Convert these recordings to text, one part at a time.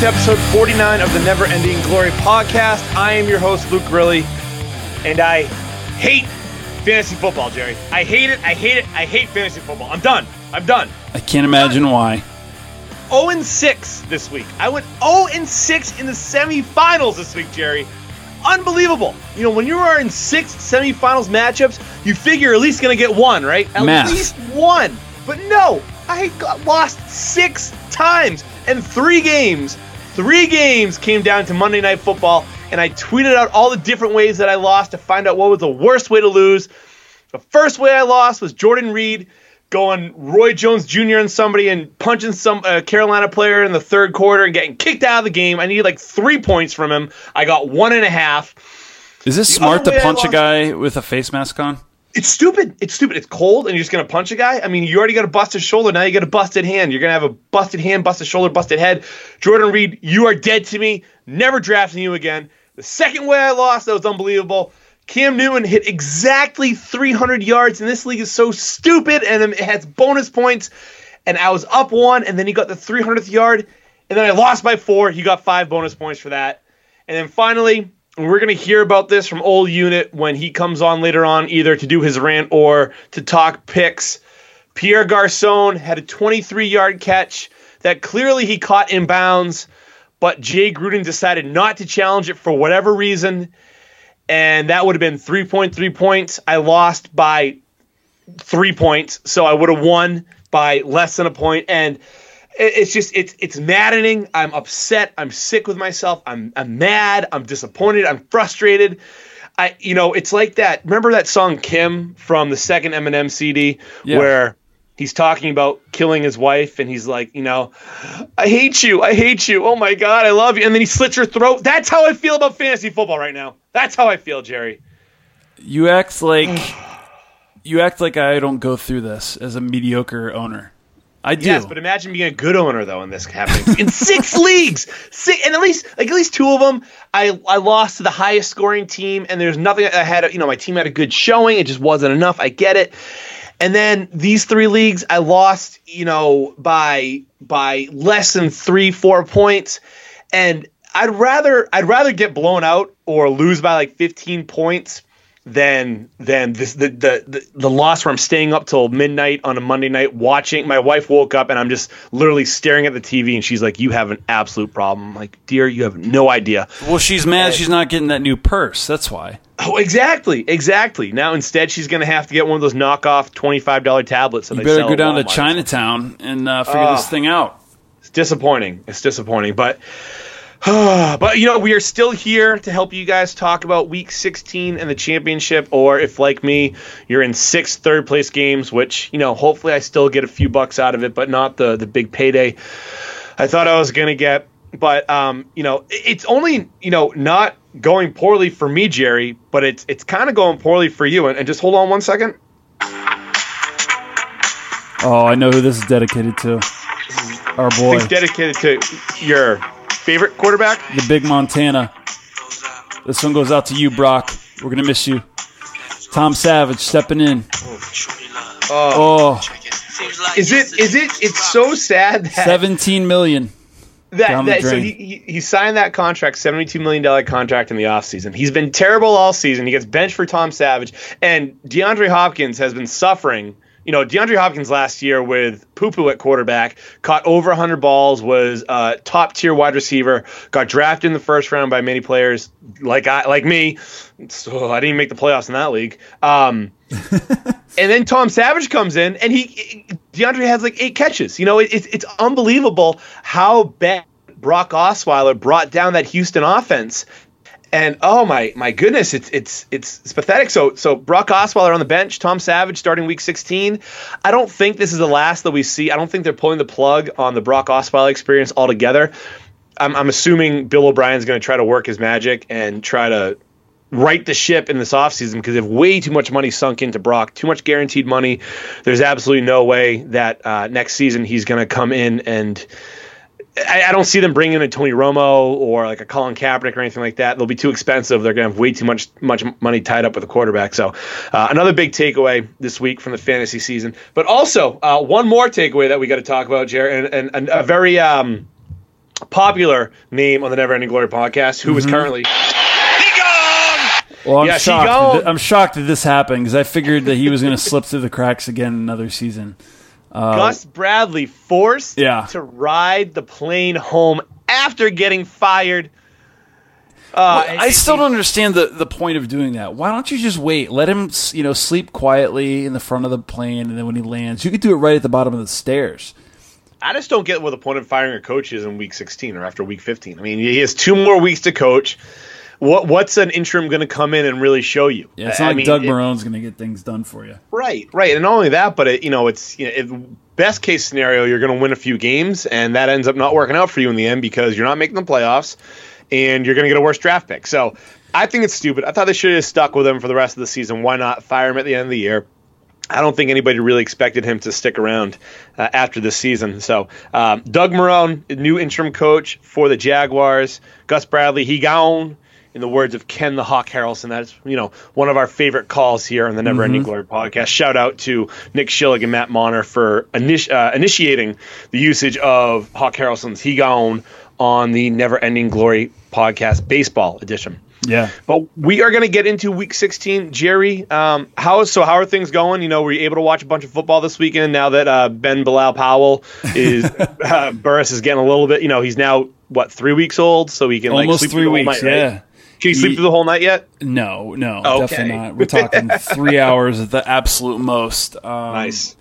To episode 49 of the Never Ending Glory podcast. I am your host, Luke Grilly, and I hate fantasy football, Jerry. I hate it. I hate it. I hate fantasy football. I'm done. I'm done. I can't imagine why. 0 and 6 this week. I went 0 and 6 in the semifinals this week, Jerry. Unbelievable. You know, when you are in six semifinals matchups, you figure you're at least going to get one, right? At Math. least one. But no, I got lost six times and three games. Three games came down to Monday Night Football, and I tweeted out all the different ways that I lost to find out what was the worst way to lose. The first way I lost was Jordan Reed going Roy Jones Jr. and somebody and punching some uh, Carolina player in the third quarter and getting kicked out of the game. I needed like three points from him. I got one and a half. Is this The smart to punch a guy with a face mask on? It's stupid. It's stupid. It's cold, and you're just gonna punch a guy. I mean, you already got a busted shoulder. Now you got a busted hand. You're gonna have a busted hand, busted shoulder, busted head. Jordan Reed, you are dead to me. Never drafting you again. The second way I lost, that was unbelievable. Cam Newton hit exactly 300 yards, and this league is so stupid, and it has bonus points. And I was up one, and then he got the 300th yard, and then I lost by four. He got five bonus points for that. And then finally, we're going to hear about this from Old Unit when he comes on later on, either to do his rant or to talk picks. Pierre Garcon had a 23 yard catch that clearly he caught in bounds, but Jay Gruden decided not to challenge it for whatever reason. And that would have been 3.3 points. I lost by three points, so I would have won by less than a point. And it's just it's it's maddening. I'm upset. I'm sick with myself. I'm I'm mad. I'm disappointed. I'm frustrated. I you know it's like that. Remember that song Kim from the second Eminem CD Yeah. where he's talking about killing his wife and he's like you know I hate you. I hate you. Oh my god, I love you. And then he slits her throat. That's how I feel about fantasy football right now. That's how I feel, Jerry. You act like you act like I don't go through this as a mediocre owner. I do. Yes, but imagine being a good owner though, and this happening in six leagues, six, and at least like at least two of them, I I lost to the highest scoring team, and there's nothing I had. You know, my team had a good showing, it just wasn't enough. I get it. And then these three leagues, I lost, you know, by by less than three, four points, and I'd rather I'd rather get blown out or lose by like 15 points than than this the, the the the loss where I'm staying up till midnight on a Monday night watching. My wife woke up and I'm just literally staring at the TV and she's like, "You have an absolute problem." I'm like, "Dear, you have no idea." well, she's mad she's not getting that new purse. That's why. Oh, exactly, exactly. Now instead, she's gonna have to get one of those knockoff twenty five dollar tablets. That You better go down to Chinatown and uh, figure this Ah. thing out. It's disappointing. It's disappointing, but but you know we are still here to help you guys talk about Week 16 and the championship. Or if like me, you're in six third place games, which you know hopefully I still get a few bucks out of it, but not the the big payday I thought I was gonna get. But um, you know it's only you know not going poorly for me, Jerry, but it's it's kind of going poorly for you. And, and just hold on one second. Oh, I know who this is dedicated to. Our boy, It's dedicated to your favorite quarterback. the big Montana. This one goes out to you, Brock. We're gonna miss you. Tom Savage stepping in. Oh, oh. Is it? Is it? It's so sad that 17 million. that, that so he, he he signed that contract, seventy two million dollar contract in the offseason. He's been terrible all season. He gets benched for Tom Savage, and DeAndre Hopkins has been suffering. You know, DeAndre Hopkins last year with poo poo at quarterback, caught over 100 balls, was a top tier wide receiver, got drafted in the first round by many players like I like me. So I didn't even make the playoffs in that league. Um, and then Tom Savage comes in, and he DeAndre has like eight catches. You know, it, it's it's unbelievable how bad Brock Osweiler brought down that Houston offense. And oh my my goodness, it's it's it's, it's pathetic. So so Brock Osweiler on the bench, Tom Savage starting week 16. I don't think this is the last that we see. I don't think they're pulling the plug on the Brock Osweiler experience altogether. I'm, I'm assuming Bill O'Brien's going to try to work his magic and try to right the ship in this offseason because they have way too much money sunk into Brock, too much guaranteed money. There's absolutely no way that uh, next season he's going to come in and. I, I don't see them bringing in a Tony Romo or like a Colin Kaepernick or anything like that. They'll be too expensive. They're going to have way too much much money tied up with a quarterback. So uh, another big takeaway this week from the fantasy season. But also uh, one more takeaway that we got to talk about, Jared, and, and, and a very um, popular name on the Never Ending Glory podcast, who is currently. Well, I'm Yeah, she shocked. gone. I'm shocked that this happened because I figured that he was going to slip through the cracks again another season. Gus Bradley forced Yeah. to ride the plane home after getting fired. Uh, and- I still don't understand the, the point of doing that. Why don't you just wait? Let him, you know, sleep quietly in the front of the plane, and then when he lands, you could do it right at the bottom of the stairs. I just don't get what the point of firing a coach is in week 16 or after week 15. I mean, he has two more weeks to coach. What what's an interim going to come in and really show you? Yeah, it's I not like mean, Doug Marrone's going to get things done for you. Right, right, and not only that, but it, you know, it's you know, it, best case scenario, you're going to win a few games, and that ends up not working out for you in the end because you're not making the playoffs, and you're going to get a worse draft pick. So I think it's stupid. I thought they should have stuck with him for the rest of the season. Why not fire him at the end of the year? I don't think anybody really expected him to stick around uh, after this season. So, um, Doug Marone, new interim coach for the Jaguars. Gus Bradley, he gone. In the words of Ken the Hawk Harrelson, that's you know one of our favorite calls here on the Never Ending Glory podcast. Shout out to Nick Schillig and Matt Monner for initi- uh, initiating the usage of Hawk Harrelson's "He Gone" on the Never Ending Glory podcast baseball edition. Yeah. But we are going to get into Week 16, Jerry. Um, how so? How are things going? You know, were you able to watch a bunch of football this weekend? Now that uh, Ben Bilal Powell is uh, Burris is getting a little bit. You know, he's now what three weeks old, so he can like Almost sleep three through the whole weeks. night, right? Can you sleep through the whole night yet? No, no, Okay. definitely not. We're talking three hours at the absolute most. Um, Nice.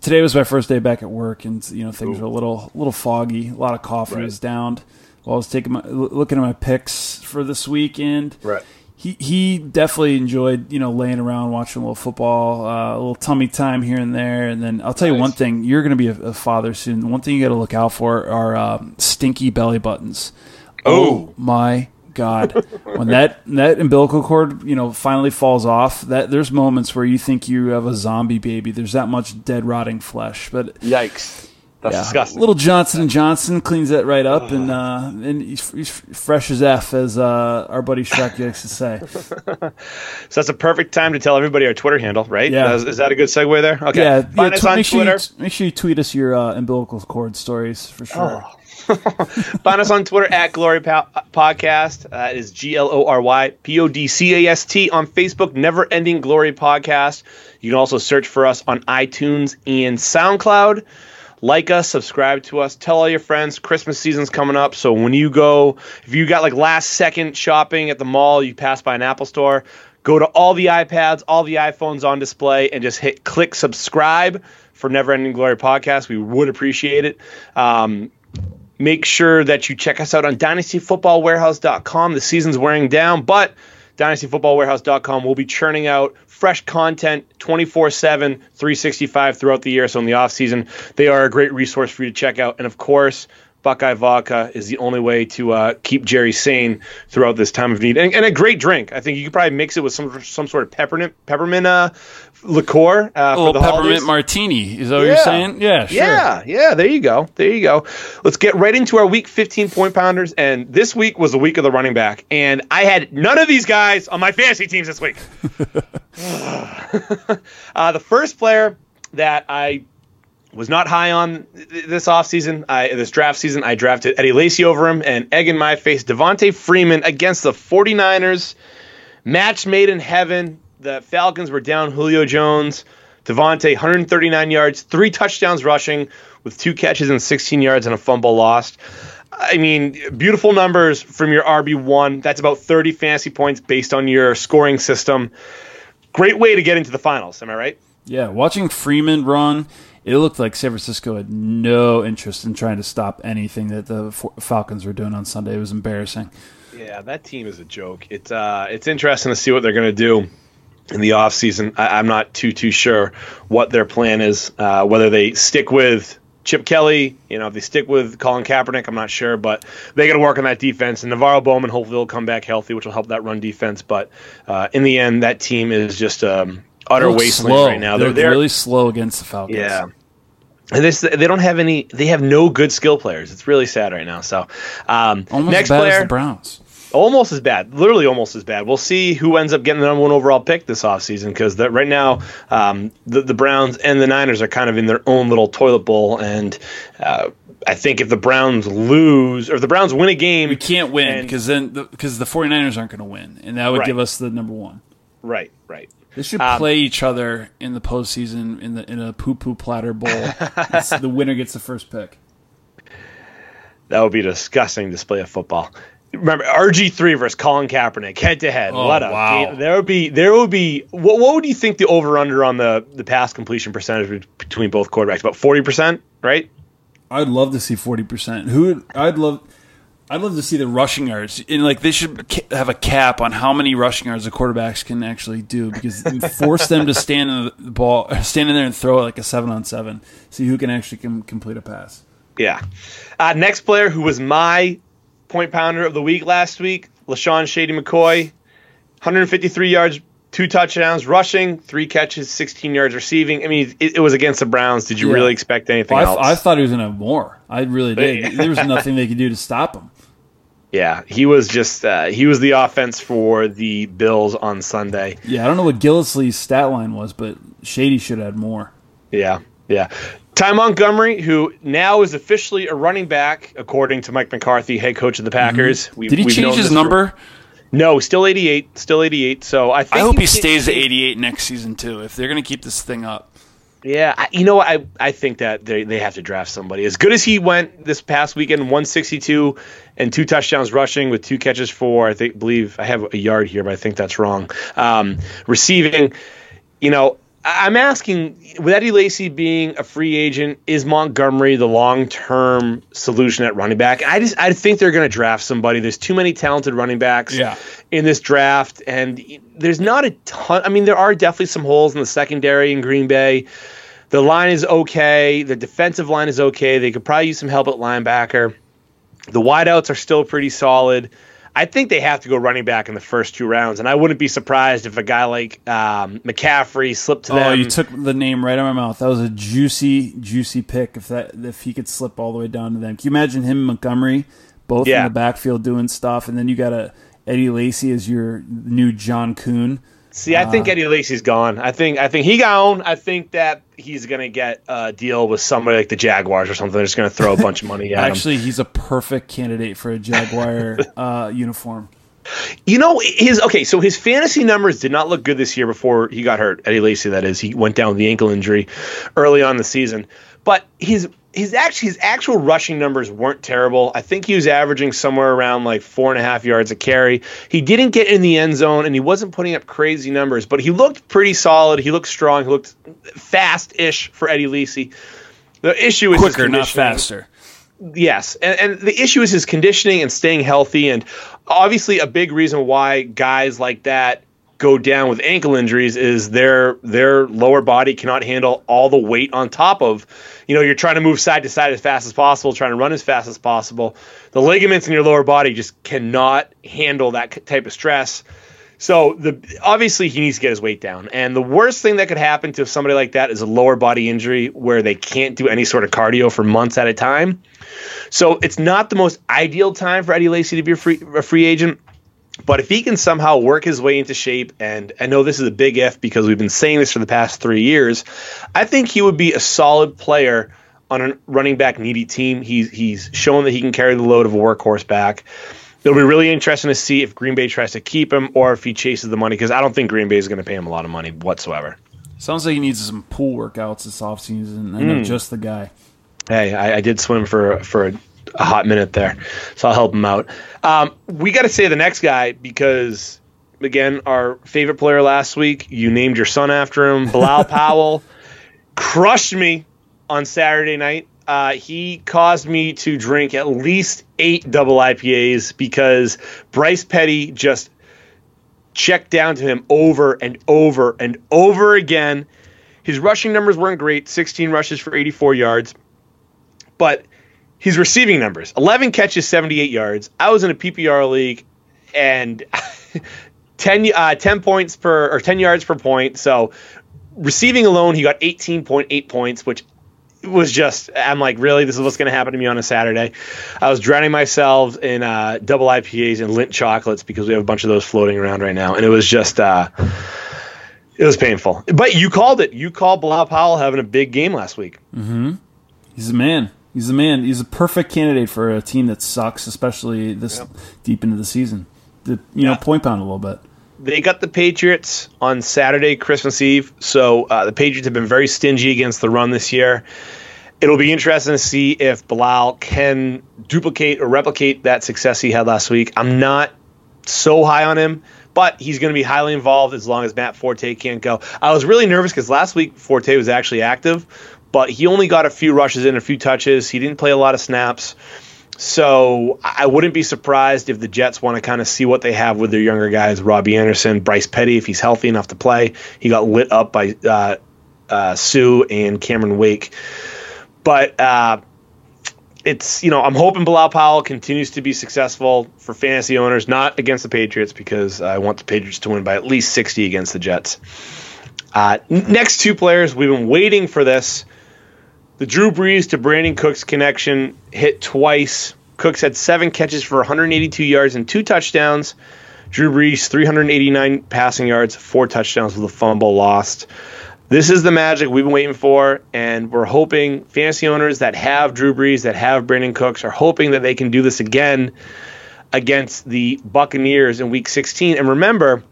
Today was my first day back at work, and you know things were a little, little foggy. A lot of coffee was downed. While I was taking my, l- looking at my picks for this weekend. Right. He he definitely enjoyed you know laying around watching a little football, uh, a little tummy time here and there. And then I'll tell you Nice. one thing: you're going to be a, a father soon. One thing you got to look out for are um, stinky belly buttons. Oh. my god! when that that umbilical cord you know finally falls off, that there's moments where you think you have a zombie baby. There's that much dead rotting flesh, but Yikes. That's yeah, disgusting. little Johnson and Johnson cleans that right up, and uh, and he's, he's fresh as f, as uh, our buddy Shrek likes to say. so that's a perfect time to tell everybody our Twitter handle, right? Yeah. Is, is that a good segue there? Okay. Yeah, Find yeah us tw- on make sure Twitter. you, make sure you tweet us your uh, umbilical cord stories for sure. Find us on Twitter at Glory po- Podcast. Uh, it is G L O R Y P O D C A S T on Facebook. Never Ending Glory Podcast. You can also search for us on iTunes and SoundCloud. Like us, subscribe to us, tell all your friends. Christmas season's coming up, so when you go, if you got like last second shopping at the mall, you pass by an Apple store, go to all the iPads, all the iPhones on display, and just hit click subscribe for Never Ending Glory Podcast. We would appreciate it. Um, make sure that you check us out on dynastyfootballwarehouse.com. The season's wearing down, but dynastyfootballwarehouse.com will be churning out fresh content 24/7, 365 throughout the year. So in the off season, they are a great resource for you to check out. And of course, Buckeye Vodka is the only way to uh, keep Jerry sane throughout this time of need, and, and a great drink. I think you could probably mix it with some some sort of peppermint peppermint uh, liqueur uh, for the peppermint holidays. martini. Is that what you're saying? Yeah, sure. Yeah, yeah, there you go. There you go. Let's get right into our week 15 point pounders. And this week was the week of the running back. And I had none of these guys on my fantasy teams this week. uh, the first player that I was not high on this offseason, I, this draft season, I drafted Eddie Lacy over him and egg in my face, Devonta Freeman against the 49ers. Match made in heaven. The Falcons were down Julio Jones. Devonta, 139 yards, three touchdowns rushing with two catches and 16 yards and a fumble lost. I mean, beautiful numbers from your RB1. That's about 30 fantasy points based on your scoring system. Great way to get into the finals. Am I right? Yeah, watching Freeman run, it looked like San Francisco had no interest in trying to stop anything that the Falcons were doing on Sunday. It was embarrassing. Yeah, that team is a joke. It's uh, it's interesting to see what they're going to do in the offseason. I I'm not too too sure what their plan is. Uh, whether they stick with Chip Kelly, you know, if they stick with Colin Kaepernick, I'm not sure, but they got to work on that defense. And NaVorro Bowman hopefully will come back healthy, which will help that run defense. But uh, in the end, that team is just um, utter wasteland slow. right now. They They're, they're really slow against the Falcons. yeah. And this, they don't have any. They have no good skill players. It's really sad right now. So, um, Almost next player, Browns. Almost as bad, literally almost as bad. We'll see who ends up getting the number one overall pick this offseason because right now um, the, the Browns and the Niners are kind of in their own little toilet bowl. And uh, I think if the Browns lose or if the Browns win a game, We can't win because then because the, 49ers aren't going to win, and that would Right. give us the number one. right, right. They should Um, play each other in the postseason in the in a poo poo platter bowl. The winner gets the first pick. That would be a disgusting display of football. Remember RG three versus Colin Kaepernick head to head. Oh, What a wow. game! There would be there would be what, what would you think the over under on the the pass completion percentage between both quarterbacks? About forty percent, right? I'd love to see forty percent. Who would- I'd love. I'd love to see the rushing yards. And like they should have a cap on how many rushing yards the quarterbacks can actually do because force them to stand in the ball, stand in there and throw it like a seven on seven. See who can actually com- complete a pass. Yeah. Uh, next player who was my point pounder of the week last week, LeSean Shady McCoy, 153 yards, two touchdowns, rushing, three catches, 16 yards receiving. I mean, it, it was against the Browns. Did you Yeah. really expect anything I, else? I thought he was going to have more. I really did. there was nothing they could do to stop him. yeah, he was just uh, he was the offense for the Bills on Sunday. Yeah, I don't know what Gillislee's stat line was, but Shady should have had more. Yeah, yeah. Ty Montgomery, who now is officially a running back, according to Mike McCarthy, head coach of the Packers. We, Mm-hmm. Did he change his this for- number? No, still 88. Still 88. So I think I hope he can- stays at 88 next season too. If they're going to keep this thing up. Yeah, I, you know. I I think that they they have to draft somebody as good as he went this past weekend, 162 and two touchdowns rushing with two catches for I think believe I have a yard here, but I think that's wrong. Um, receiving, you know. I'm asking, with Eddie Lacy being a free agent, is Montgomery the long-term solution at running back? I just, I think they're going to draft somebody. There's too many talented running backs Yeah. in this draft, and there's not a ton. I mean, there are definitely some holes in the secondary in Green Bay. The line is okay. The defensive line is okay. They could probably use some help at linebacker. The wideouts are still pretty solid. I think they have to go running back in the first two rounds, and I wouldn't be surprised if a guy like um, McCaffrey slipped to them. Oh, you took the name right out of my mouth. That was a juicy, juicy pick. If that, if he could slip all the way down to them, can you imagine him and Montgomery both Yeah. in the backfield doing stuff, and then you got a Eddie Lacy as your new John Kuhn. See, I think Eddie Lacy's gone. I think I think he gone. I think that he's gonna get a deal with somebody like the Jaguars or something. They're just gonna throw a bunch of money at him. Actually, he's a perfect candidate for a Jaguar uh, uniform. You know his okay. So his fantasy numbers did not look good this year before he got hurt. Eddie Lacy, that is, he went down with the ankle injury early on in the season. But his his actually his actual rushing numbers weren't terrible. I think he was averaging somewhere around like four and a half yards a carry. He didn't get in the end zone and he wasn't putting up crazy numbers, but he looked pretty solid. He looked strong. He looked fast-ish for Eddie Lacy. The issue is Quicker, not faster. Yes, and, and the issue is his conditioning and staying healthy, and obviously a big reason why guys like that go down with ankle injuries is their their lower body cannot handle all the weight on top of. You know, you're trying to move side to side as fast as possible, trying to run as fast as possible. The ligaments in your lower body just cannot handle that type of stress. So the obviously he needs to get his weight down. And the worst thing that could happen to somebody like that is a lower body injury where they can't do any sort of cardio for months at a time. So it's not the most ideal time for Eddie Lacy to be a free, a free agent. But if he can somehow work his way into shape, and I know this is a big if because we've been saying this for the past three years, I think he would be a solid player on a running back needy team. He's he's shown that he can carry the load of a workhorse back. It'll be really interesting to see if Green Bay tries to keep him or if he chases the money because I don't think Green Bay is going to pay him a lot of money whatsoever. Sounds like he needs some pool workouts this offseason. I know Hmm. just the guy. Hey, I, I did swim for for a, hot minute there, so I'll help him out. Um, we got to say the next guy because again, our favorite player last week. You named your son after him, Bilal Powell, crushed me on Saturday night. Uh, he caused me to drink at least eight double IPAs because Bryce Petty just checked down to him over and over and over again. His rushing numbers weren't great 16 rushes for 84 yards, but his receiving numbers 11 catches, 78 yards. I was in a PPR league and 10, uh, 10 points per or 10 yards per point. So receiving alone, he got 18.8 points, which was just I'm like, really, this is what's going to happen to me on a Saturday. I was drowning myself in uh, double IPAs and Lindt chocolates because we have a bunch of those floating around right now, and it was just uh, it was painful. But you called it. You called Bilal Powell having a big game last week. Mm-hmm. He's a man. He's a man. He's a perfect candidate for a team that sucks, especially this yep. deep into the season. The, you yeah. know, point pound a little bit. They got the Patriots on Saturday, Christmas Eve. So uh, the Patriots have been very stingy against the run this year. It'll be interesting to see if Bilal can duplicate or replicate that success he had last week. I'm not so high on him, but he's going to be highly involved as long as Matt Forte can't go. I was really nervous because last week Forte was actually active, but he only got a few rushes in, a few touches. He didn't play a lot of snaps. So I wouldn't be surprised if the Jets want to kind of see what they have with their younger guys, Robbie Anderson, Bryce Petty, if he's healthy enough to play. He got lit up by uh, uh, Suh and Cameron Wake. But uh, it's you know I'm hoping Bilal Powell continues to be successful for fantasy owners, not against the Patriots because I want the Patriots to win by at least 60 against the Jets. Uh, next two players, we've been waiting for this. The Drew Brees to Brandin Cooks connection hit twice. Cooks had seven catches for 182 yards and two touchdowns. Drew Brees 389 passing yards, four touchdowns with a fumble lost. This is the magic we've been waiting for, and we're hoping fantasy owners that have Drew Brees, that have Brandin Cooks, are hoping that they can do this again against the Buccaneers in Week 16. And remember,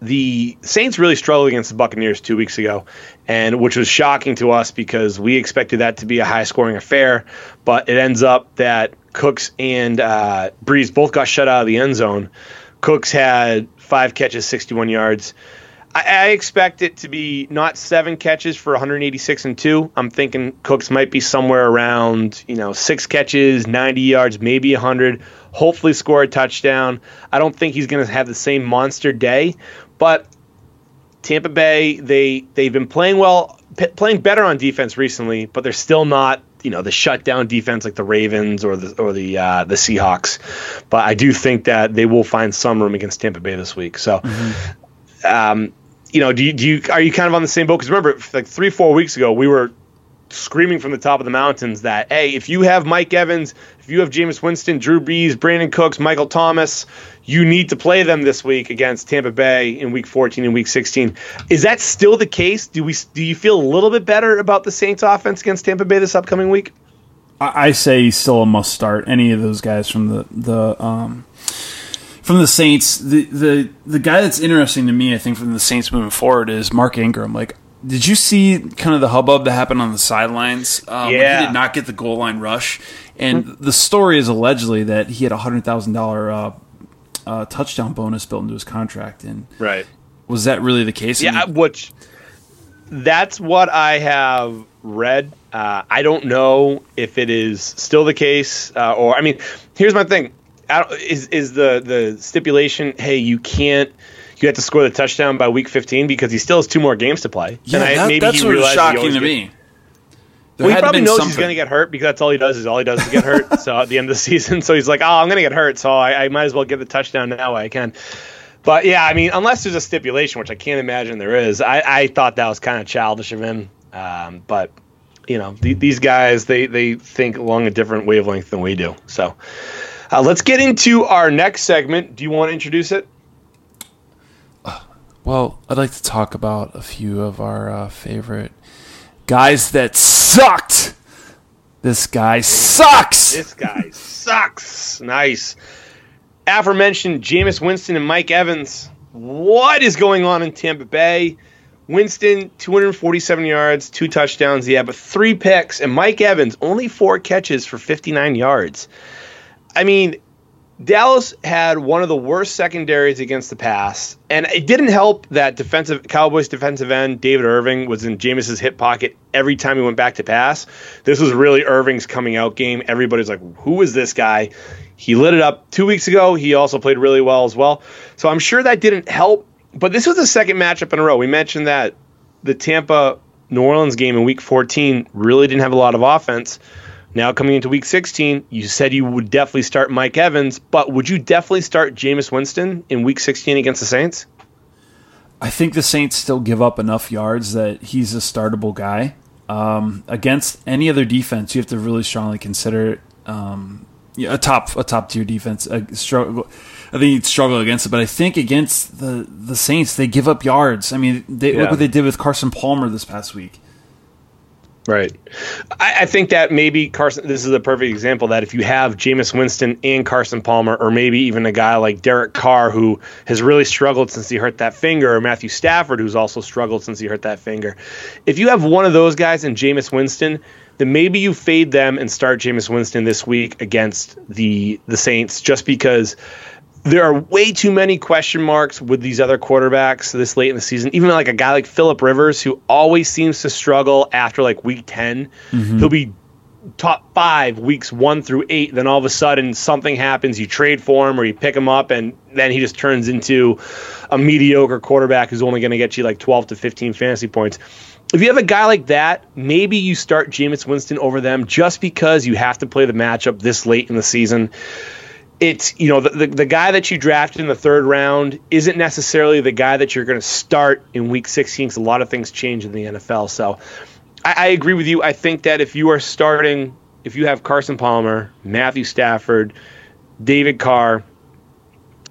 the Saints really struggled against the Buccaneers two weeks ago, and which was shocking to us because we expected that to be a high-scoring affair. But it ends up that Cooks and uh, Brees both got shut out of the end zone. Cooks had five catches, 61 yards. I, I expect it to be not seven catches for 186 and two. I'm thinking Cooks might be somewhere around, you know, six catches, 90 yards, maybe 100. Hopefully, score a touchdown. I don't think he's going to have the same monster day, but Tampa Bay, they they've been playing well, p- playing better on defense recently, but they're still not you know the shutdown defense like the Ravens or the or the uh, the Seahawks. But I do think that they will find some room against Tampa Bay this week. So. Mm-hmm. Um, you know, do you, do you are you kind of on the same boat? Because remember, like three four weeks ago, we were screaming from the top of the mountains that hey, if you have Mike Evans, if you have Jameis Winston, Drew Brees, Brandin Cooks, Michael Thomas, you need to play them this week against Tampa Bay in Week 14 and Week 16. Is that still the case? Do we do you feel a little bit better about the Saints offense against Tampa Bay this upcoming week? I say still a must start. Any of those guys from the the um, from the Saints, the the the guy that's interesting to me, I think, from the Saints moving forward is Mark Ingram. Like, did you see kind of the hubbub that happened on the sidelines? Um, yeah, he did not get the goal line rush, and mm-hmm. the story is allegedly that he had a hundred thousand uh, uh, touchdown bonus built into his contract. And right, was that really the case? Yeah, which that's what I have read. Uh, I don't know if it is still the case, uh, or I mean, here's my thing is is the the stipulation? Hey, you can't. You have to score the touchdown by week 15 because he still has two more games to play. Yeah, and I, that, maybe that's was shocking to me. There well, he probably knows something. he's going to get hurt because that's all he does is all he does is get hurt. so at the end of the season, so he's like, "Oh, I'm going to get hurt, so I, I, might as well get the touchdown now I can." But yeah, I mean, unless there's a stipulation, which I can't imagine there is, I, I thought that was kind of childish of him. Um, but you know, th- these guys they they think along a different wavelength than we do. So uh, let's get into our next segment. Do you want to introduce it? Well, I'd like to talk about a few of our uh, favorite guys that sucked. This guy sucks. This guy sucks. Nice. Aforementioned Jameis Winston and Mike Evans. What is going on in Tampa Bay? Winston, 247 yards, two touchdowns. Yeah, but three picks. And Mike Evans, only four catches for 59 yards. I mean, Dallas had one of the worst secondaries against the pass, and it didn't help that defensive Cowboys defensive end David Irving was in Jameis's hip pocket every time he went back to pass. This was really Irving's coming out game. Everybody's like, "Who is this guy?" He lit it up two weeks ago. He also played really well as well. So I'm sure that didn't help. But this was the second matchup in a row. We mentioned that the Tampa New Orleans game in Week 14 really didn't have a lot of offense. Now coming into week 16, you said you would definitely start Mike Evans, but would you definitely start Jameis Winston in week 16 against the Saints? I think the Saints still give up enough yards that he's a startable guy. Um, against any other defense, you have to really strongly consider um, a top a top tier defense. A struggle, I think you'd struggle against it, but I think against the the Saints, they give up yards. I mean, they, yeah. look what they did with Carson Palmer this past week. Right. I, I, think that maybe Carson, this is a perfect example that if you have Jameis Winston and Carson Palmer, or maybe even a guy like Derek Carr, who has really struggled since he hurt that finger, or Matthew Stafford, who's also struggled since he hurt that finger, if you have one of those guys and Jameis Winston, then maybe you fade them and start Jameis Winston this week against the the Saints just because there are way too many question marks with these other quarterbacks this late in the season. Even like a guy like Philip Rivers, who always seems to struggle after like week 10, mm-hmm. he'll be top five weeks one through eight. Then all of a sudden something happens, you trade for him or you pick him up, and then he just turns into a mediocre quarterback who's only going to get you like 12 to 15 fantasy points. If you have a guy like that, maybe you start Jameis Winston over them just because you have to play the matchup this late in the season it's you know the, the, the, guy that you drafted in the third round isn't necessarily the guy that you're going to start in week 16 because a lot of things change in the NFL. So I, I, agree with you. I think that if you are starting, if you have Carson Palmer, Matthew Stafford, David Carr,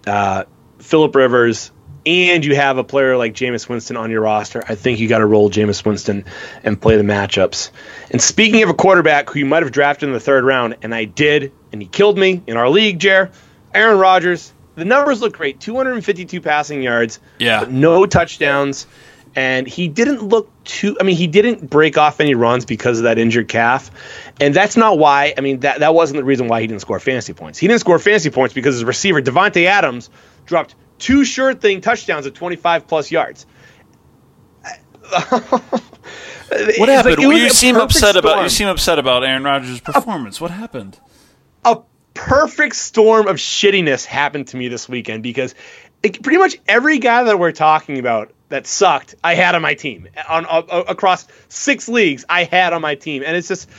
uh, Philip Rivers, and you have a player like Jameis Winston on your roster, I think you got to roll Jameis Winston and play the matchups. And speaking of a quarterback who you might have drafted in the third round, and I did, and he killed me in our league, Jer, Aaron Rodgers. The numbers look great 252 passing yards, yeah. no touchdowns. And he didn't look too, I mean, he didn't break off any runs because of that injured calf. And that's not why, I mean, that, that wasn't the reason why he didn't score fantasy points. He didn't score fantasy points because his receiver, Davante Adams, dropped two sure thing touchdowns at 25 plus yards. what happened? Like you seem upset storm. about you seem upset about Aaron Rodgers' performance. What happened? A perfect storm of shittiness happened to me this weekend because it, pretty much every guy that we're talking about that sucked, I had on my team. On, across six leagues. I had on my team, and it's just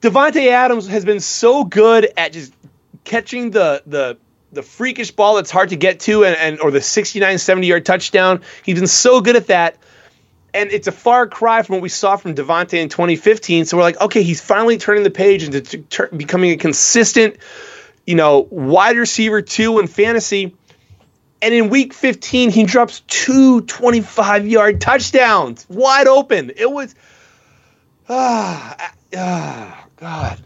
Davante Adams has been so good at just catching the the the freakish ball that's hard to get to and, and or the 69 70 yard touchdown. He's been so good at that and it's a far cry from what we saw from Davante in 2015 so we're like okay he's finally turning the page into t- t- becoming a consistent you know wide receiver two in fantasy and in week 15 he drops two 25 yard touchdowns wide open it was ah, ah god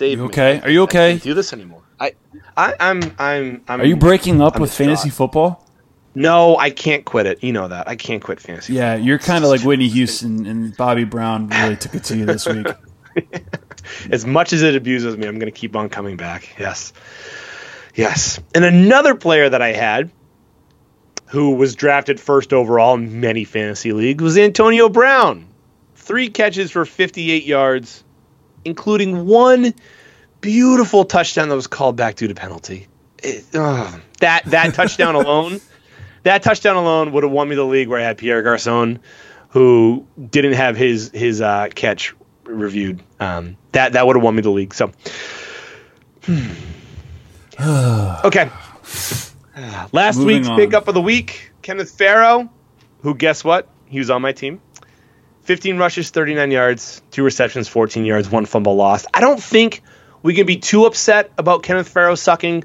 Save you okay? Me. Are you okay? I can't do this anymore. I, I am I'm, I'm I'm Are you breaking up I'm with fantasy football? No, I can't quit it. You know that. I can't quit fantasy. Yeah, football. you're kind of like Whitney Houston and Bobby Brown really took it to you this week. as much as it abuses me, I'm going to keep on coming back. Yes. Yes. And another player that I had who was drafted first overall in many fantasy leagues was Antonio Brown. Three catches for 58 yards, including one beautiful touchdown that was called back due to penalty. It, oh, that that touchdown alone, that touchdown alone would have won me the league where I had Pierre Garcon, who didn't have his his uh, catch reviewed. Um, that that would have won me the league. So, okay. Last Moving week's on. pickup of the week, Kenneth Farrow, who guess what? He was on my team. 15 rushes, 39 yards, two receptions, 14 yards, one fumble lost. I don't think we can be too upset about Kenneth Farrow sucking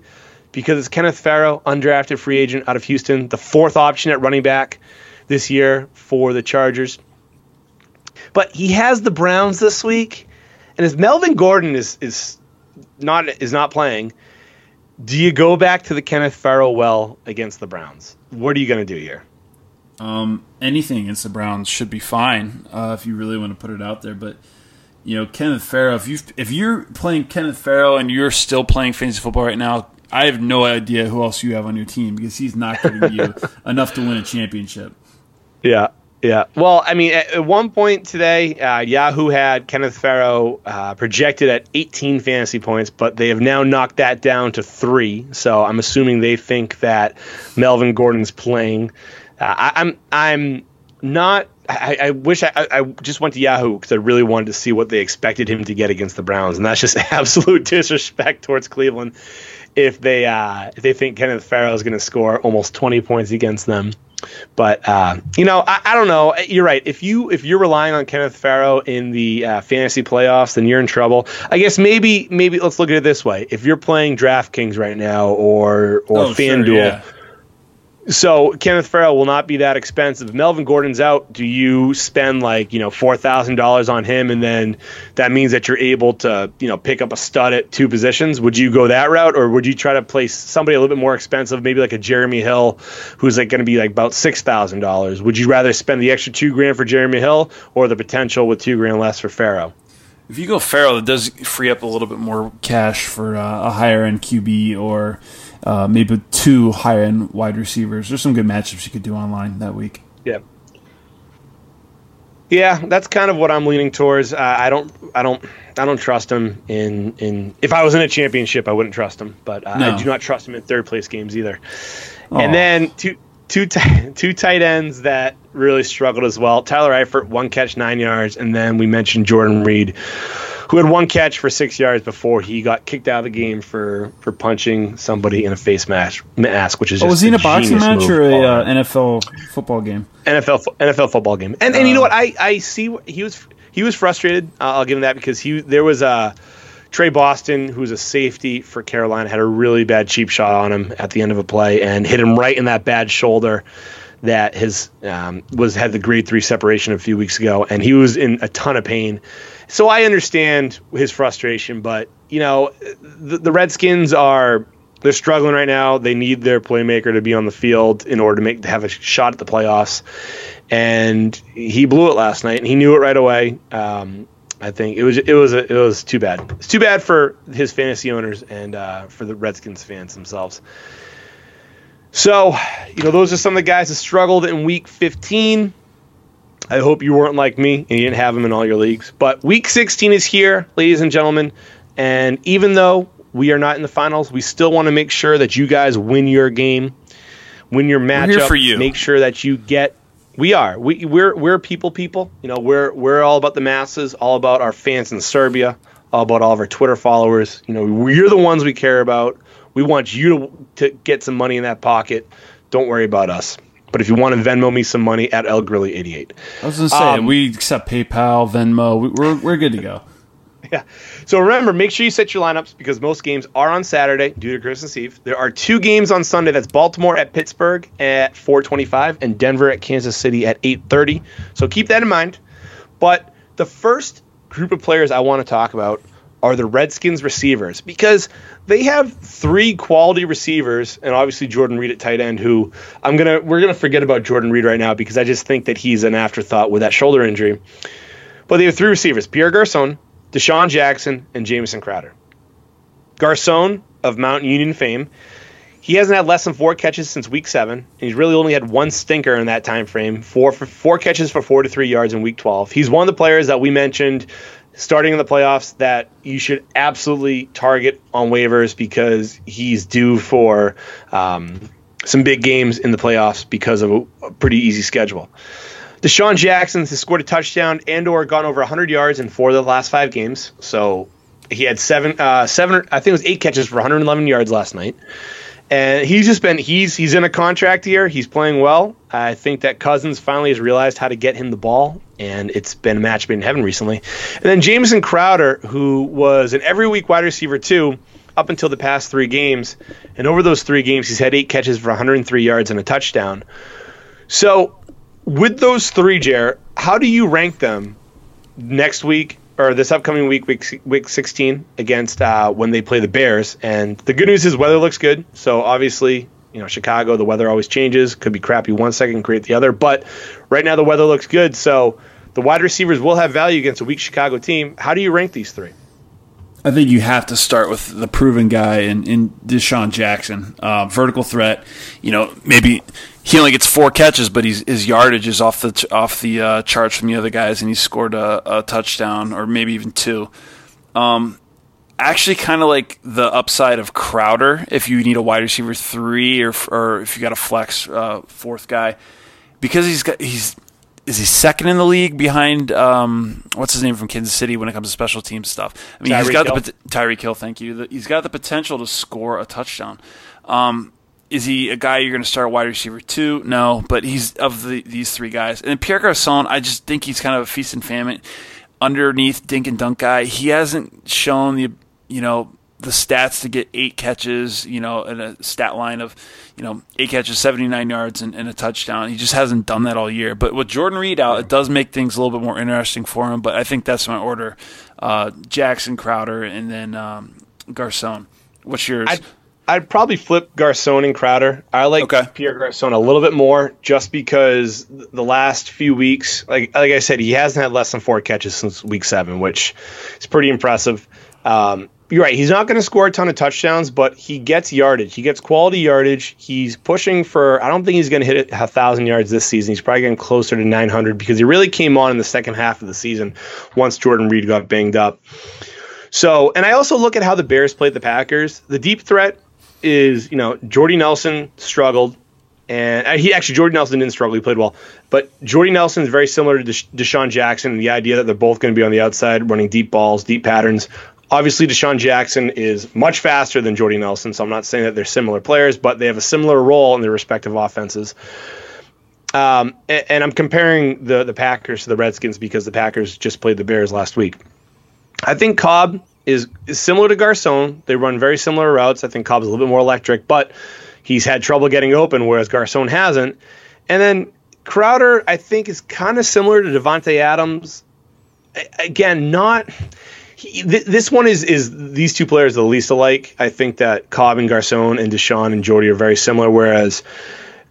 because it's Kenneth Farrow, undrafted free agent out of Houston, the fourth option at running back this year for the Chargers. But he has the Browns this week, and as Melvin Gordon is is not is not playing, do you go back to the Kenneth Farrow well against the Browns? What are you going to do here? Um, anything against the Browns should be fine uh, if you really want to put it out there. But you know, Kenneth Farrow. If you if you're playing Kenneth Farrow and you're still playing fantasy football right now, I have no idea who else you have on your team because he's not giving you enough to win a championship. Yeah, yeah. Well, I mean, at, at one point today, uh, Yahoo had Kenneth Farrow uh, projected at 18 fantasy points, but they have now knocked that down to three. So I'm assuming they think that Melvin Gordon's playing. Uh, I, I'm I'm not. I, I wish I, I, just went to Yahoo because I really wanted to see what they expected him to get against the Browns, and that's just absolute disrespect towards Cleveland if they uh, if they think Kenneth Farrow is going to score almost 20 points against them. But uh, you know, I, I, don't know. You're right. If you if you're relying on Kenneth Farrow in the uh, fantasy playoffs, then you're in trouble. I guess maybe maybe let's look at it this way: if you're playing DraftKings right now or or oh, FanDuel. Sure, yeah So Kenneth Farrell will not be that expensive. Melvin Gordon's out, do you spend like you know four thousand dollars on him, and then that means that you're able to you know pick up a stud at two positions? Would you go that route, or would you try to place somebody a little bit more expensive, maybe like a Jeremy Hill, who's like going to be like about six thousand dollars? Would you rather spend the extra two grand for Jeremy Hill, or the potential with two grand less for Farrell? If you go Farrell, it does free up a little bit more cash for uh, a higher end QB or uh, maybe two high end wide receivers. There's some good matchups you could do online that week. Yeah. Yeah, that's kind of what I'm leaning towards. Uh, I don't, I don't, I don't trust him in in. If I was in a championship, I wouldn't trust him, but uh, no. I do not trust him in third place games either. Aww. And then two two t- two tight ends that really struggled as well. Tyler Eifert, one catch, nine yards, and then we mentioned Jordan Reed, who had one catch for six yards before he got kicked out of the game for for punching somebody in a face mask, mask which is oh, was he in a boxing match or a uh, NFL football game? NFL NFL football game, and and you know what? I I see he was he was frustrated. Uh, I'll give him that because he there was a. Tre Boston, who's a safety for Carolina, had a really bad cheap shot on him at the end of a play and hit him right in that bad shoulder that his um, was had the grade three separation a few weeks ago, and he was in a ton of pain. So I understand his frustration, but you know, the, the Redskins are they're struggling right now. They need their playmaker to be on the field in order to make to have a shot at the playoffs. And he blew it last night, and he knew it right away. Um, I think it was it was a, it was too bad. It's too bad for his fantasy owners and uh, for the Redskins fans themselves. So, you know, those are some of the guys that struggled in Week 15. I hope you weren't like me and you didn't have them in all your leagues. But Week 16 is here, ladies and gentlemen, and even though we are not in the finals, we still want to make sure that you guys win your game, win your matchup. for you. Make sure that you get we are. We we're we're people people. You know, we're we're all about the masses, all about our fans in Serbia, all about all of our Twitter followers. You know, we're the ones we care about. We want you to to get some money in that pocket. Don't worry about us. But if you want to Venmo me some money at El Grilly 88. I was to say, um, we accept PayPal, Venmo. We're, we're good to go. Yeah. So remember, make sure you set your lineups because most games are on Saturday due to Christmas Eve. There are two games on Sunday. That's Baltimore at Pittsburgh at 4:25 and Denver at Kansas City at 8:30. So keep that in mind. But the first group of players I want to talk about are the Redskins receivers because they have three quality receivers and obviously Jordan Reed at tight end who I'm going to we're going to forget about Jordan Reed right now because I just think that he's an afterthought with that shoulder injury. But they have three receivers, Pierre Garcon, DeSean Jackson, and Jamison Crowder. Garcon of Mount Union fame, he hasn't had less than four catches since week seven. and he's really only had one stinker in that time frame. Four for four catches for 43 yards in week 12. He's one of the players that we mentioned starting in the playoffs that you should absolutely target on waivers because he's due for um, some big games in the playoffs because of a, a pretty easy schedule. DeSean Jackson has scored a touchdown and or gone over 100 yards in four of the last five games. So he had seven, uh, seven, I think it was eight catches for 111 yards last night. And he's just been he's he's in a contract year. He's playing well. I think that Cousins finally has realized how to get him the ball, and it's been a match made in heaven recently. And then Jamison Crowder, who was an every week wide receiver too, up until the past three games, and over those three games, he's had eight catches for 103 yards and a touchdown. So with those three, Jer, how do you rank them next week or this upcoming week, week, week 16 against uh, when they play the Bears? And the good news is weather looks good. So obviously, you know, Chicago, the weather always changes. Could be crappy one second, great the other. But right now, the weather looks good. So the wide receivers will have value against a weak Chicago team. How do you rank these three? I think you have to start with the proven guy in, in DeSean Jackson. Uh, vertical threat. You know, maybe he only gets four catches, but he's, his yardage is off the off the uh, charts from the other guys, and he scored a, a touchdown or maybe even two. Um, actually, kind of like the upside of Crowder if you need a wide receiver three or or if you got a flex uh, fourth guy, because he's got he's is he second in the league behind um, what's his name from Kansas City when it comes to special team stuff? I mean, Tyreek he's got Hill. the Tyreek Hill. Thank you. He's got the potential to score a touchdown. Um, is he a guy you're going to start wide receiver two? No, but he's of the, these three guys. And Pierre Garcon, I just think he's kind of a feast and famine underneath dink and dunk guy. He hasn't shown the you know the stats to get eight catches, you know, in a stat line of, you know, eight catches, 79 yards, and, and, a touchdown. He just hasn't done that all year. But with Jordan Reed out, it does make things a little bit more interesting for him. But I think that's my order uh, Jackson, Crowder, and then um, Garcon. What's yours? I'd, I'd, probably flip Garcon and Crowder. I like okay. Pierre Garcon a little bit more just because the last few weeks, like, like I said, he hasn't had less than four catches since week seven, which is pretty impressive. Um, you're right. He's not going to score a ton of touchdowns, but he gets yardage. He gets quality yardage. He's pushing for. I don't think he's going to hit a thousand yards this season. He's probably getting closer to 900 because he really came on in the second half of the season once Jordan Reed got banged up. So, and I also look at how the Bears played the Packers. The deep threat is, you know, Jordy Nelson struggled, and uh, he actually Jordy Nelson didn't struggle. He played well, but Jordy Nelson is very similar to Desha- DeSean Jackson. The idea that they're both going to be on the outside running deep balls, deep patterns. Obviously, DeSean Jackson is much faster than Jordy Nelson, so I'm not saying that they're similar players, but they have a similar role in their respective offenses. Um, and, and, I'm comparing the the Packers to the Redskins because the Packers just played the Bears last week. I think Cobb is, is similar to Garcon. They run very similar routes. I think Cobb's a little bit more electric, but he's had trouble getting open, whereas Garcon hasn't. And then Crowder, I think, is kind of similar to Davante Adams. Again, not this one is is these two players the least alike. I think that Cobb and Garcon and DeSean and Jordy are very similar, whereas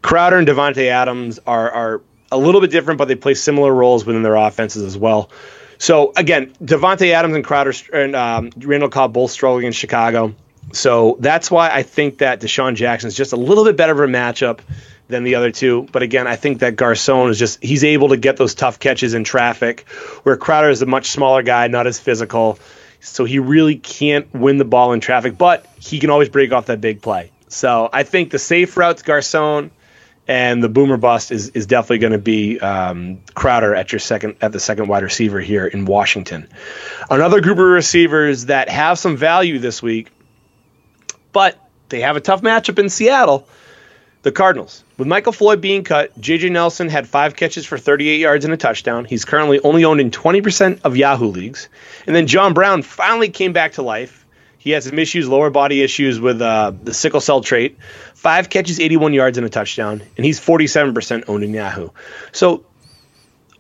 Crowder and Davante Adams are are a little bit different, but they play similar roles within their offenses as well. So again, Davante Adams and Crowder and um, Randall Cobb both struggling in Chicago. So that's why I think that DeSean Jackson is just a little bit better of a matchup than the other two. But again, I think that Garcon is just he's able to get those tough catches in traffic, where Crowder is a much smaller guy, not as physical. So he really can't win the ball in traffic, but he can always break off that big play. So I think the safe routes Garcon and the boomer bust is is definitely going to be um, Crowder at your second at the second wide receiver here in Washington. Another group of receivers that have some value this week, but they have a tough matchup in Seattle the Cardinals. With Michael Floyd being cut, JJ Nelson had five catches for 38 yards and a touchdown. He's currently only owned in 20% of Yahoo leagues. And then John Brown finally came back to life. He has some issues, lower body issues with uh, the sickle cell trait. Five catches, 81 yards, and a touchdown. And he's 47% owned in Yahoo. So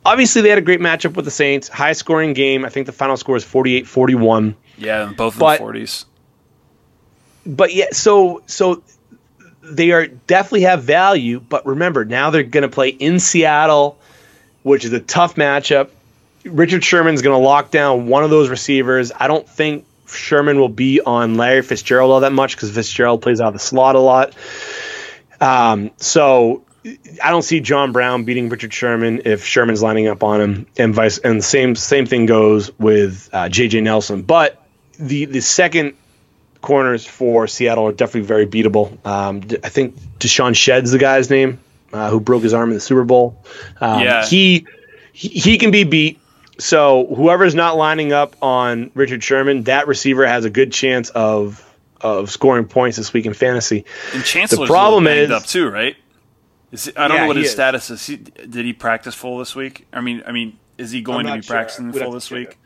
obviously, they had a great matchup with the Saints. High scoring game. I think the final score is 48 41. Yeah, both in the 40s. But yeah, so so they are definitely have value, but remember now they're going to play in Seattle, which is a tough matchup. Richard Sherman's going to lock down one of those receivers. I don't think Sherman will be on Larry Fitzgerald all that much because Fitzgerald plays out of the slot a lot. Um, so I don't see John Brown beating Richard Sherman if Sherman's lining up on him, and vice and the same same thing goes with uh, J.J. Nelson. But the the second corners for Seattle are definitely very beatable. Um, I think DeShawn Shead's the guy's name uh, who broke his arm in the Super Bowl. Um, yeah. He he can be beat. So whoever's not lining up on Richard Sherman, that receiver has a good chance of of scoring points this week in fantasy. And Chancellor's the problem is up too, right? Is I don't yeah, know what his is. status is. He, did he practice full this week? I mean, I mean, is he going to be sure. practicing full this week? It.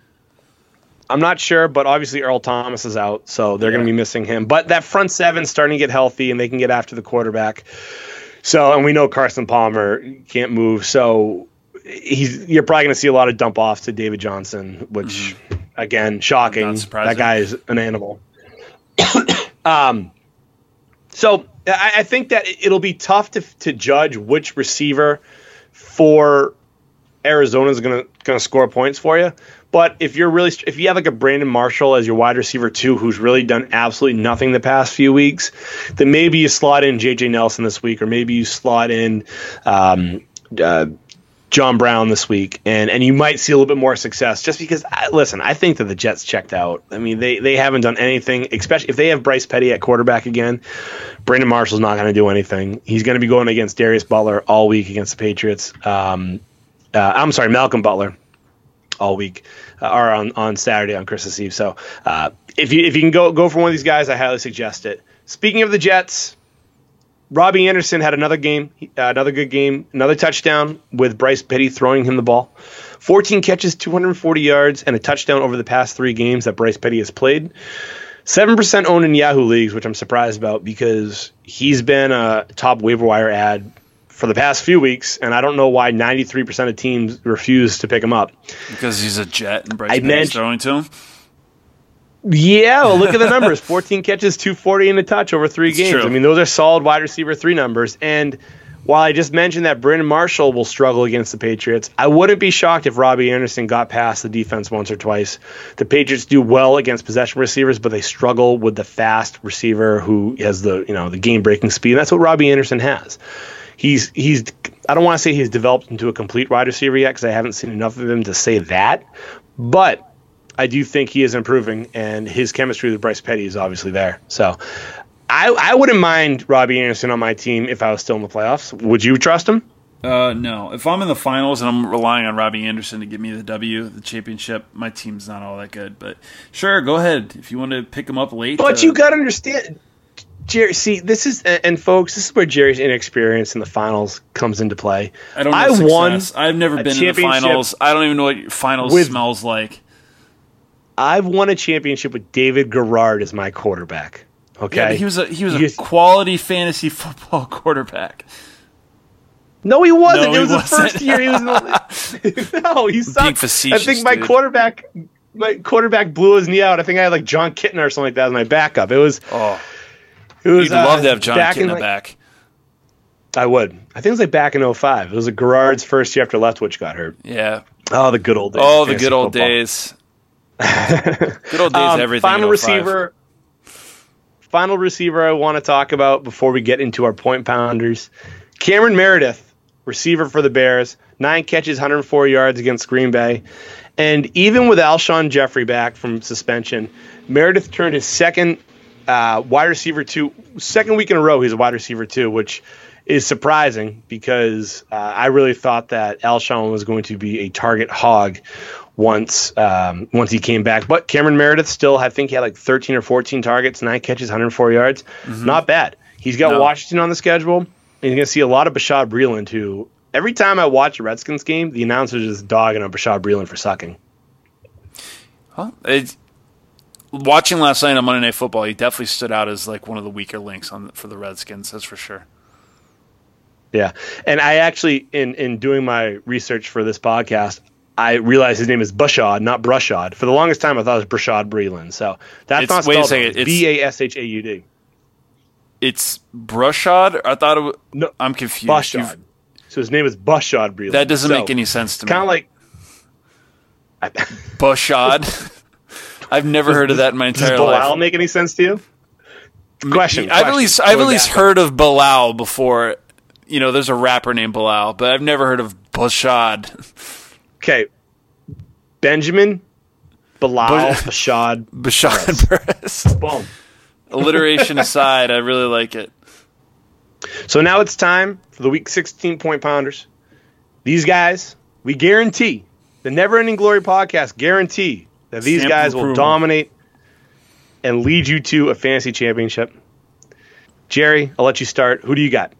I'm not sure, but obviously Earl Thomas is out, so they're yeah. going to be missing him. But that front seven starting to get healthy, and they can get after the quarterback. So, and we know Carson Palmer can't move, so he's you're probably going to see a lot of dump offs to David Johnson, which mm-hmm. again, shocking. That guy is an animal. um, so I, I think that it'll be tough to to judge which receiver for Arizona is going to going to score points for you. But if you're really, if you have like a Brandon Marshall as your wide receiver too, who's really done absolutely nothing the past few weeks, then maybe you slot in J.J. Nelson this week, or maybe you slot in um, uh, John Brown this week, and and you might see a little bit more success. Just because, I, listen, I think that the Jets checked out. I mean, they they haven't done anything, especially if they have Bryce Petty at quarterback again. Brandon Marshall's not going to do anything. He's going to be going against Darius Butler all week against the Patriots. Um, uh, I'm sorry, Malcolm Butler all week uh, or on, on Saturday on Christmas Eve. So uh, if you if you can go go for one of these guys, I highly suggest it. Speaking of the Jets, Robbie Anderson had another game, uh, another good game, another touchdown with Bryce Petty throwing him the ball. 14 catches, 240 yards, and a touchdown over the past three games that Bryce Petty has played. Seven percent owned in Yahoo leagues, which I'm surprised about because he's been a top waiver wire ad for the past few weeks, and I don't know why 93% of teams refuse to pick him up. Because he's a jet and Bryce I Petty's throwing to him. Yeah, well, look at the numbers: 14 catches, 240 in a touch over three it's games. True. I mean, those are solid wide receiver three numbers, and while I just mentioned that Brandon Marshall will struggle against the Patriots, I wouldn't be shocked if Robbie Anderson got past the defense once or twice. The Patriots do well against possession receivers, but they struggle with the fast receiver who has the you know the game breaking speed. And That's what Robbie Anderson has. He's he's I don't want to say he's developed into a complete wide receiver yet because I haven't seen enough of him to say that, but I do think he is improving, and his chemistry with Bryce Petty is obviously there. So I, I wouldn't mind Robbie Anderson on my team if I was still in the playoffs. Would you trust him? Uh, no. If I'm in the finals and I'm relying on Robbie Anderson to give me the W, the championship, my team's not all that good. But sure, go ahead if you want to pick him up late. But uh, you got to understand, Jerry. See, this is and folks, this is where Jerry's inexperience in the finals comes into play. I don't. Know I won. I've never been in the finals. I don't even know what finals with, smells like. I've won a championship with David Garrard as my quarterback. Okay, yeah, he was a he was a quality fantasy football quarterback. No, he wasn't. No, it was the first year he was. The, no, he sucked. I think my dude. quarterback, my quarterback blew his knee out. I think I had like Jon Kitna or something like that as my backup. It was. Oh, it was. You'd uh, love to have Jon Kitna like, back. I would. I think it was like back in 05. It was a Garrard's first year after Leftwich got hurt. Yeah. Oh, the good old days. Oh, the good old football. days. Good old days. Um, everything. Final receiver final receiver I want to talk about before we get into our point pounders Cameron Meredith, receiver for the Bears, nine catches, 104 yards against Green Bay. And even with Alshon Jeffery back from suspension, Meredith turned his second uh, wide receiver two, second week in a row, he's a wide receiver two, which is surprising because uh, I really thought that Alshon was going to be a target hog once um, once he came back. But Cameron Meredith still, I think he had like 13 or 14 targets, nine catches, 104 yards. Mm-hmm. Not bad. He's got no. Washington on the schedule. And you're going to see a lot of Bashaud Breeland, who every time I watch a Redskins game, the announcer's just dogging on Bashaud Breeland for sucking. Huh? It's, watching last night on Monday Night Football, he definitely stood out as like one of the weaker links on for the Redskins. That's for sure. Yeah, and I actually, in in doing my research for this podcast, I realized his name is Bushad, not Brushad. For the longest time, I thought it was Brashad Breeland. So that's it's, not spelled wait a B A S H A U D. It's Brushad. I thought it was. No, I'm confused. Bushad. So his name is Bushad Breeland. That doesn't so, make any sense to me. Kind of like Bushad. I've never heard of that in my entire life. does life. Bilal make any sense to you? Question. I've at least I've at least heard of Bilal before. You know, there's a rapper named Bilal, but I've never heard of Bushad. Okay. Benjamin, Bilal, Bashad, Bashad Perez. Boom. Alliteration aside, I really like it. So now it's time for the week 16 point pounders. These guys, we guarantee, the Never Ending Glory podcast guarantee that these Stamp guys will dominate and lead you to a fantasy championship. Jerry, I'll let you start. Who do you got?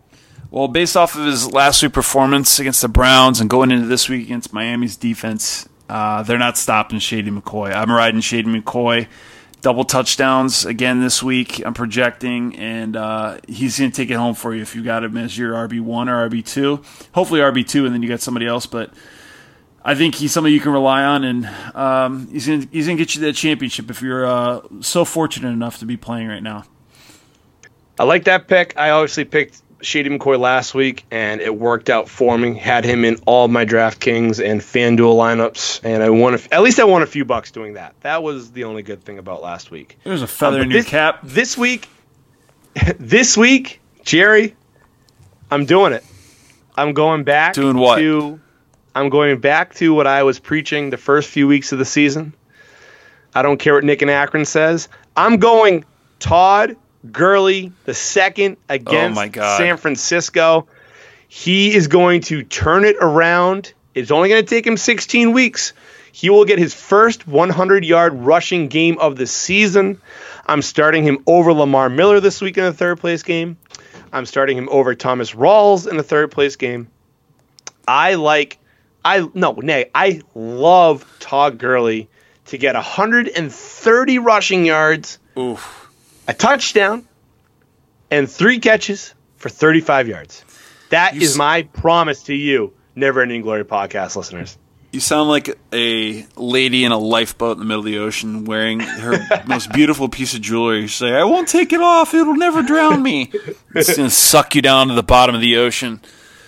Well, based off of his last week performance against the Browns and going into this week against Miami's defense, uh, they're not stopping Shady McCoy. I'm riding Shady McCoy. Double touchdowns again this week. I'm projecting, and uh, he's going to take it home for you if you got him as your RB one or RB two. Hopefully RB two, and then you got somebody else. But I think he's somebody you can rely on, and um, he's going he's to get you that championship if you're uh, so fortunate enough to be playing right now. I like that pick. I obviously picked Shady McCoy last week, and it worked out for me. Had him in all my DraftKings and FanDuel lineups, and I won. A, at least I won a few bucks doing that. That was the only good thing about last week. There's a feather um, in this, your cap. This week, this week, Jerry, I'm doing it. I'm going back. Doing what? To, I'm going back to what I was preaching the first few weeks of the season. I don't care what Nick and Akron says. I'm going Todd Gurley the second against oh San Francisco. He is going to turn it around. It's only going to take him 16 weeks. He will get his first 100 yard rushing game of the season. I'm starting him over Lamar Miller this week in the third place game. I'm starting him over Thomas Rawls in the third place game. I like, I no, nay, I love Todd Gurley to get 130 rushing yards Oof. A touchdown, and three catches for 35 yards. That You is my promise to you, Never Ending Glory podcast listeners. You sound like a lady in a lifeboat in the middle of the ocean wearing her most beautiful piece of jewelry. You say, I won't take it off. It'll never drown me. It's going to suck you down to the bottom of the ocean.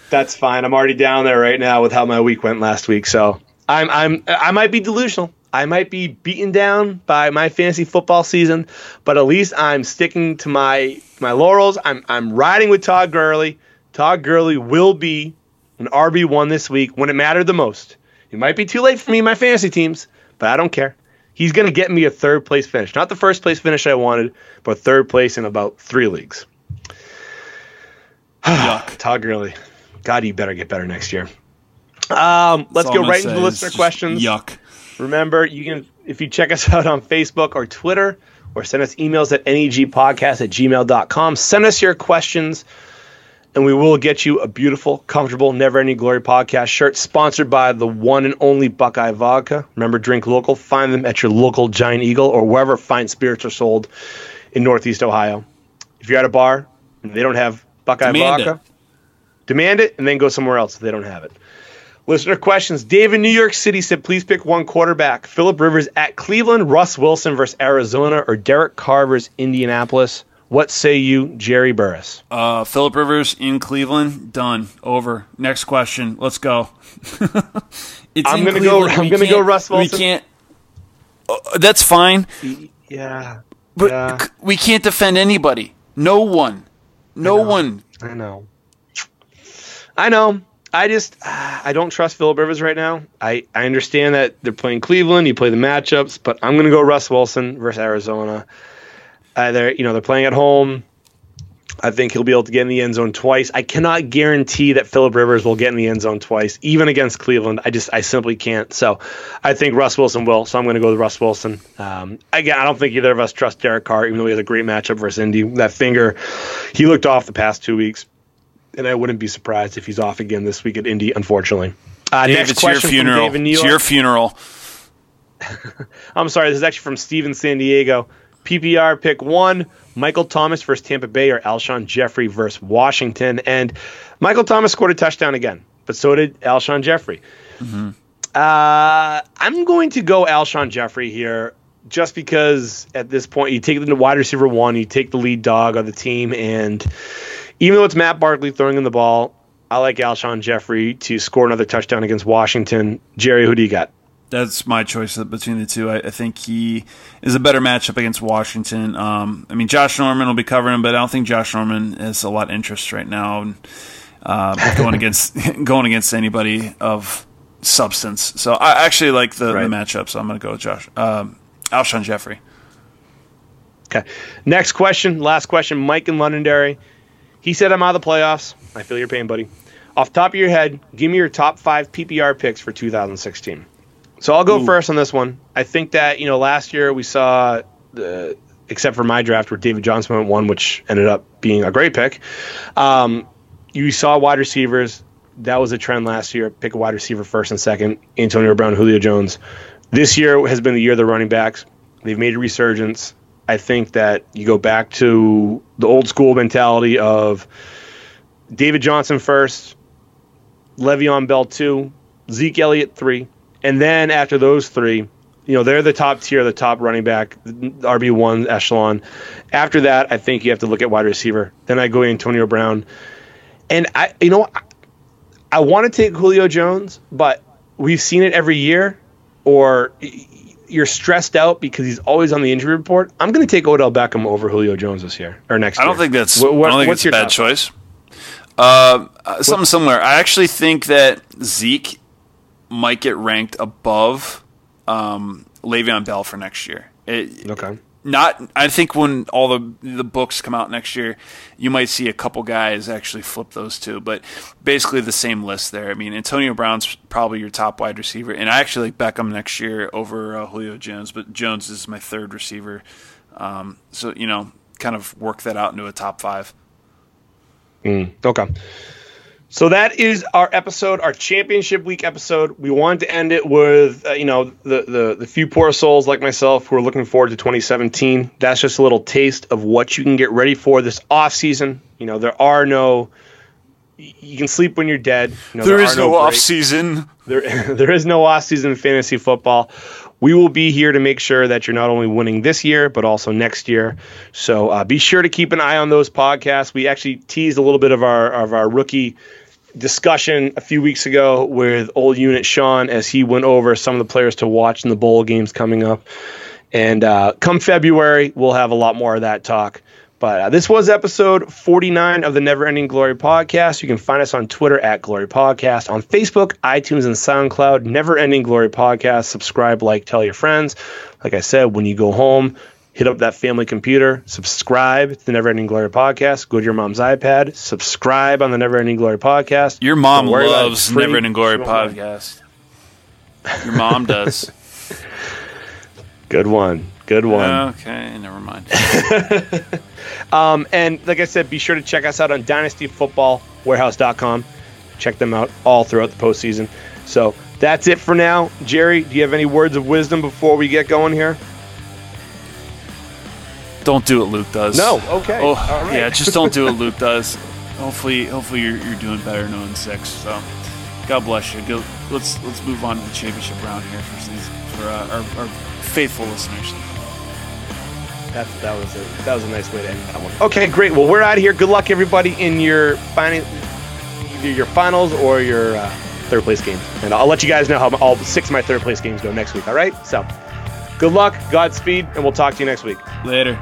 That's fine. I'm already down there right now with how my week went last week. So I'm I'm I might be delusional. I might be beaten down by my fantasy football season, but at least I'm sticking to my my laurels. I'm I'm riding with Todd Gurley. Todd Gurley will be an RB one this week when it mattered the most. It might be too late for me in my fantasy teams, but I don't care. He's going to get me a third place finish, not the first place finish I wanted, but third place in about three leagues. Yuck. Todd Gurley. God, you better get better next year. Um, let's go right into the listener questions. Yuck. Remember, you can if you check us out on Facebook or Twitter or send us emails at negpodcast at gmail.com. Send us your questions and we will get you a beautiful, comfortable, never ending glory podcast shirt sponsored by the one and only Buckeye Vodka. Remember, drink local. Find them at your local Giant Eagle or wherever fine spirits are sold in Northeast Ohio. If you're at a bar and they don't have Buckeye Demand Vodka, it. demand it and then go somewhere else if they don't have it. Listener questions. Dave in New York City said, please pick one quarterback. Philip Rivers at Cleveland, Russ Wilson versus Arizona, or Derek Carr versus Indianapolis. What say you, Jerry Burris? Uh, Philip Rivers in Cleveland. Done. Over. Next question. Let's go. it's I'm gonna go-. I'm We gonna go Russ Wilson. We can't. Uh, that's fine, Yeah. but Yeah. c- we can't defend anybody. No one. No one. I know. I know. I just I don't trust Philip Rivers right now. I, I understand that they're playing Cleveland. You play the matchups, but I'm going to go Russ Wilson versus Arizona. Uh, they're you know they're playing at home. I think he'll be able to get in the end zone twice. I cannot guarantee that Philip Rivers will get in the end zone twice, even against Cleveland. I just I simply can't. So I think Russ Wilson will. So I'm going to go with Russ Wilson. Um, again, I don't think either of us trust Derek Carr, even though he has a great matchup versus Indy. That finger, he looked off the past two weeks, and I wouldn't be surprised if he's off again this week at Indy. Unfortunately. Uh, Dave, next it's your question from funeral. Dave It's your funeral. I'm sorry, this is actually from Steven San Diego. PPR pick one, Michael Thomas versus Tampa Bay or Alshon Jeffery versus Washington. And Michael Thomas scored a touchdown again, but so did Alshon Jeffery. Uh, I'm going to go Alshon Jeffery here just because at this point you take the wide receiver one, you take the lead dog of the team, and even though it's Matt Barkley throwing in the ball, I like Alshon Jeffery to score another touchdown against Washington. Jerry, who do you got? That's my choice between the two. I, I think he is a better matchup against Washington. Um, I mean, Josh Norman will be covering him, but I don't think Josh Norman has a lot of interest right now uh, going against going against anybody of substance. So I actually like the, Right. the matchup. So I'm going to go with Josh um, Alshon Jeffrey. Okay. Next question, last question. Mike in Londonderry. He said, I'm out of the playoffs. I feel your pain, buddy. Off the top of your head, give me your top five PPR picks for 2016. So I'll go Ooh. first on this one. I think that, you know, last year we saw, the, except for my draft where David Johnson went one, which ended up being a great pick. Um, you saw wide receivers. That was a trend last year. Pick a wide receiver first and second. Antonio Brown, Julio Jones. This year has been the year of the running backs. They've made a resurgence. I think that you go back to the old school mentality of David Johnson first, Le'Veon Bell two, Zeke Elliott three, and then after those three, you know they're the top tier, the top running back, RB one echelon. After that, I think you have to look at wide receiver. Then I go Antonio Brown, and I, you know, I, I want to take Julio Jones, but we've seen it every year, or you're stressed out because he's always on the injury report. I'm going to take Odell Beckham over Julio Jones this year or next I don't think that's. What- what- I don't think what's it's a your bad top? choice. Uh, uh, something similar. I actually think that Zeke might get ranked above um, Le'Veon Bell for next year. It, Okay. Not I think when all the the books come out next year, you might see a couple guys actually flip those two, but basically the same list there. I mean, Antonio Brown's probably your top wide receiver, and I actually like Beckham next year over uh, Julio Jones, but Jones is my third receiver. Um, so you know, kind of work that out into a top five. Mm, okay. So that is our episode, our championship week episode. We wanted to end it with, uh, you know, the, the the few poor souls like myself who are looking forward to 2017. That's just a little taste of what you can get ready for this off season. You know, there are no. You can sleep when you're dead. You know, there is are no, off season. There, there is no off season fantasy football. We will be here to make sure that you're not only winning this year, but also next year. So uh, be sure to keep an eye on those podcasts. We actually teased a little bit of our of our rookie discussion a few weeks ago with old unit Sean as he went over some of the players to watch in the bowl games coming up. And uh, come February, we'll have a lot more of that talk. But uh, this was episode 49 of the Never Ending Glory podcast. You can find us on Twitter at Glory Podcast, on Facebook, iTunes, and SoundCloud. Never Ending Glory Podcast. Subscribe, like, tell your friends. Like I said, when you go home, hit up that family computer, subscribe to the Never Ending Glory Podcast. Go to your mom's iPad, subscribe on the Never Ending Glory Podcast. Your mom Don't worry about it. loves. Never Ending Glory She won't mind. podcast. Your mom does. Good one. Good one. okay, never mind. Um, and like I said, be sure to check us out on dynastyfootballwarehouse.com. Check them out all throughout the postseason. So that's it for now. Jerry, do you have any words of wisdom before we get going here? Don't do what Luke does. No. Okay. Oh, right. yeah, just don't do what Luke does. Hopefully, hopefully you're, you're doing better knowing six. So, God bless you. Go, let's let's move on to the championship round here for these for uh, our, our faithful listeners. That, that was a that was a nice way to end that one. Okay, great. Well, we're out of here. Good luck, everybody, in your final, either your finals or your uh, third place games. And I'll let you guys know how all six of my third place games go next week. All right. So, good luck, Godspeed, and we'll talk to you next week. Later.